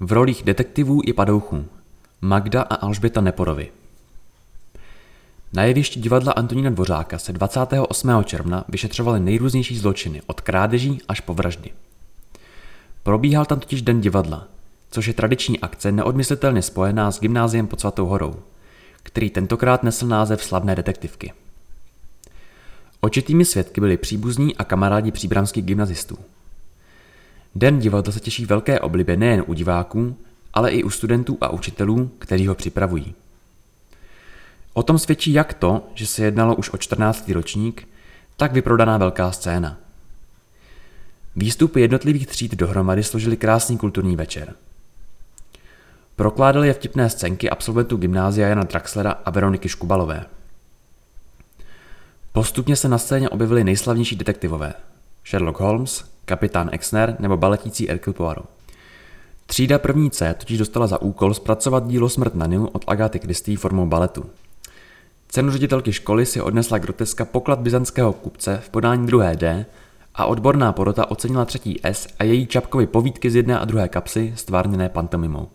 v rolích detektivů i padouchů Magda a Alžběta Neporovi. Na jevišti divadla Antonína Dvořáka se 28. června vyšetřovaly nejrůznější zločiny, od krádeží až po vraždy. Probíhal tam totiž Den divadla, což je tradiční akce neodmyslitelně spojená s gymnáziem pod Svatou horou, který tentokrát nesl název slavné detektivky. Očitými svědky byli příbuzní a kamarádi příbramských gymnazistů. Den divadla se těší velké oblibě nejen u diváků, ale i u studentů a učitelů, kteří ho připravují. O tom svědčí jak to, že se jednalo už o 14. ročník, tak vyprodaná velká scéna. Výstupy jednotlivých tříd dohromady složili krásný kulturní večer. Prokládali je vtipné scénky absolventů gymnázia Jana Traxlera a Veroniky Škubalové. Postupně se na scéně objevili nejslavnější detektivové. Sherlock Holmes, kapitán Exner nebo baletící Hercule Poirot. Třída první C totiž dostala za úkol zpracovat dílo Smrt na Nilu od Agaty Christie formou baletu. Cenu ředitelky školy si odnesla groteska poklad byzantského kupce v podání druhé D a odborná porota ocenila třetí S a její čapkovy povídky z jedné a druhé kapsy stvárněné pantomimou.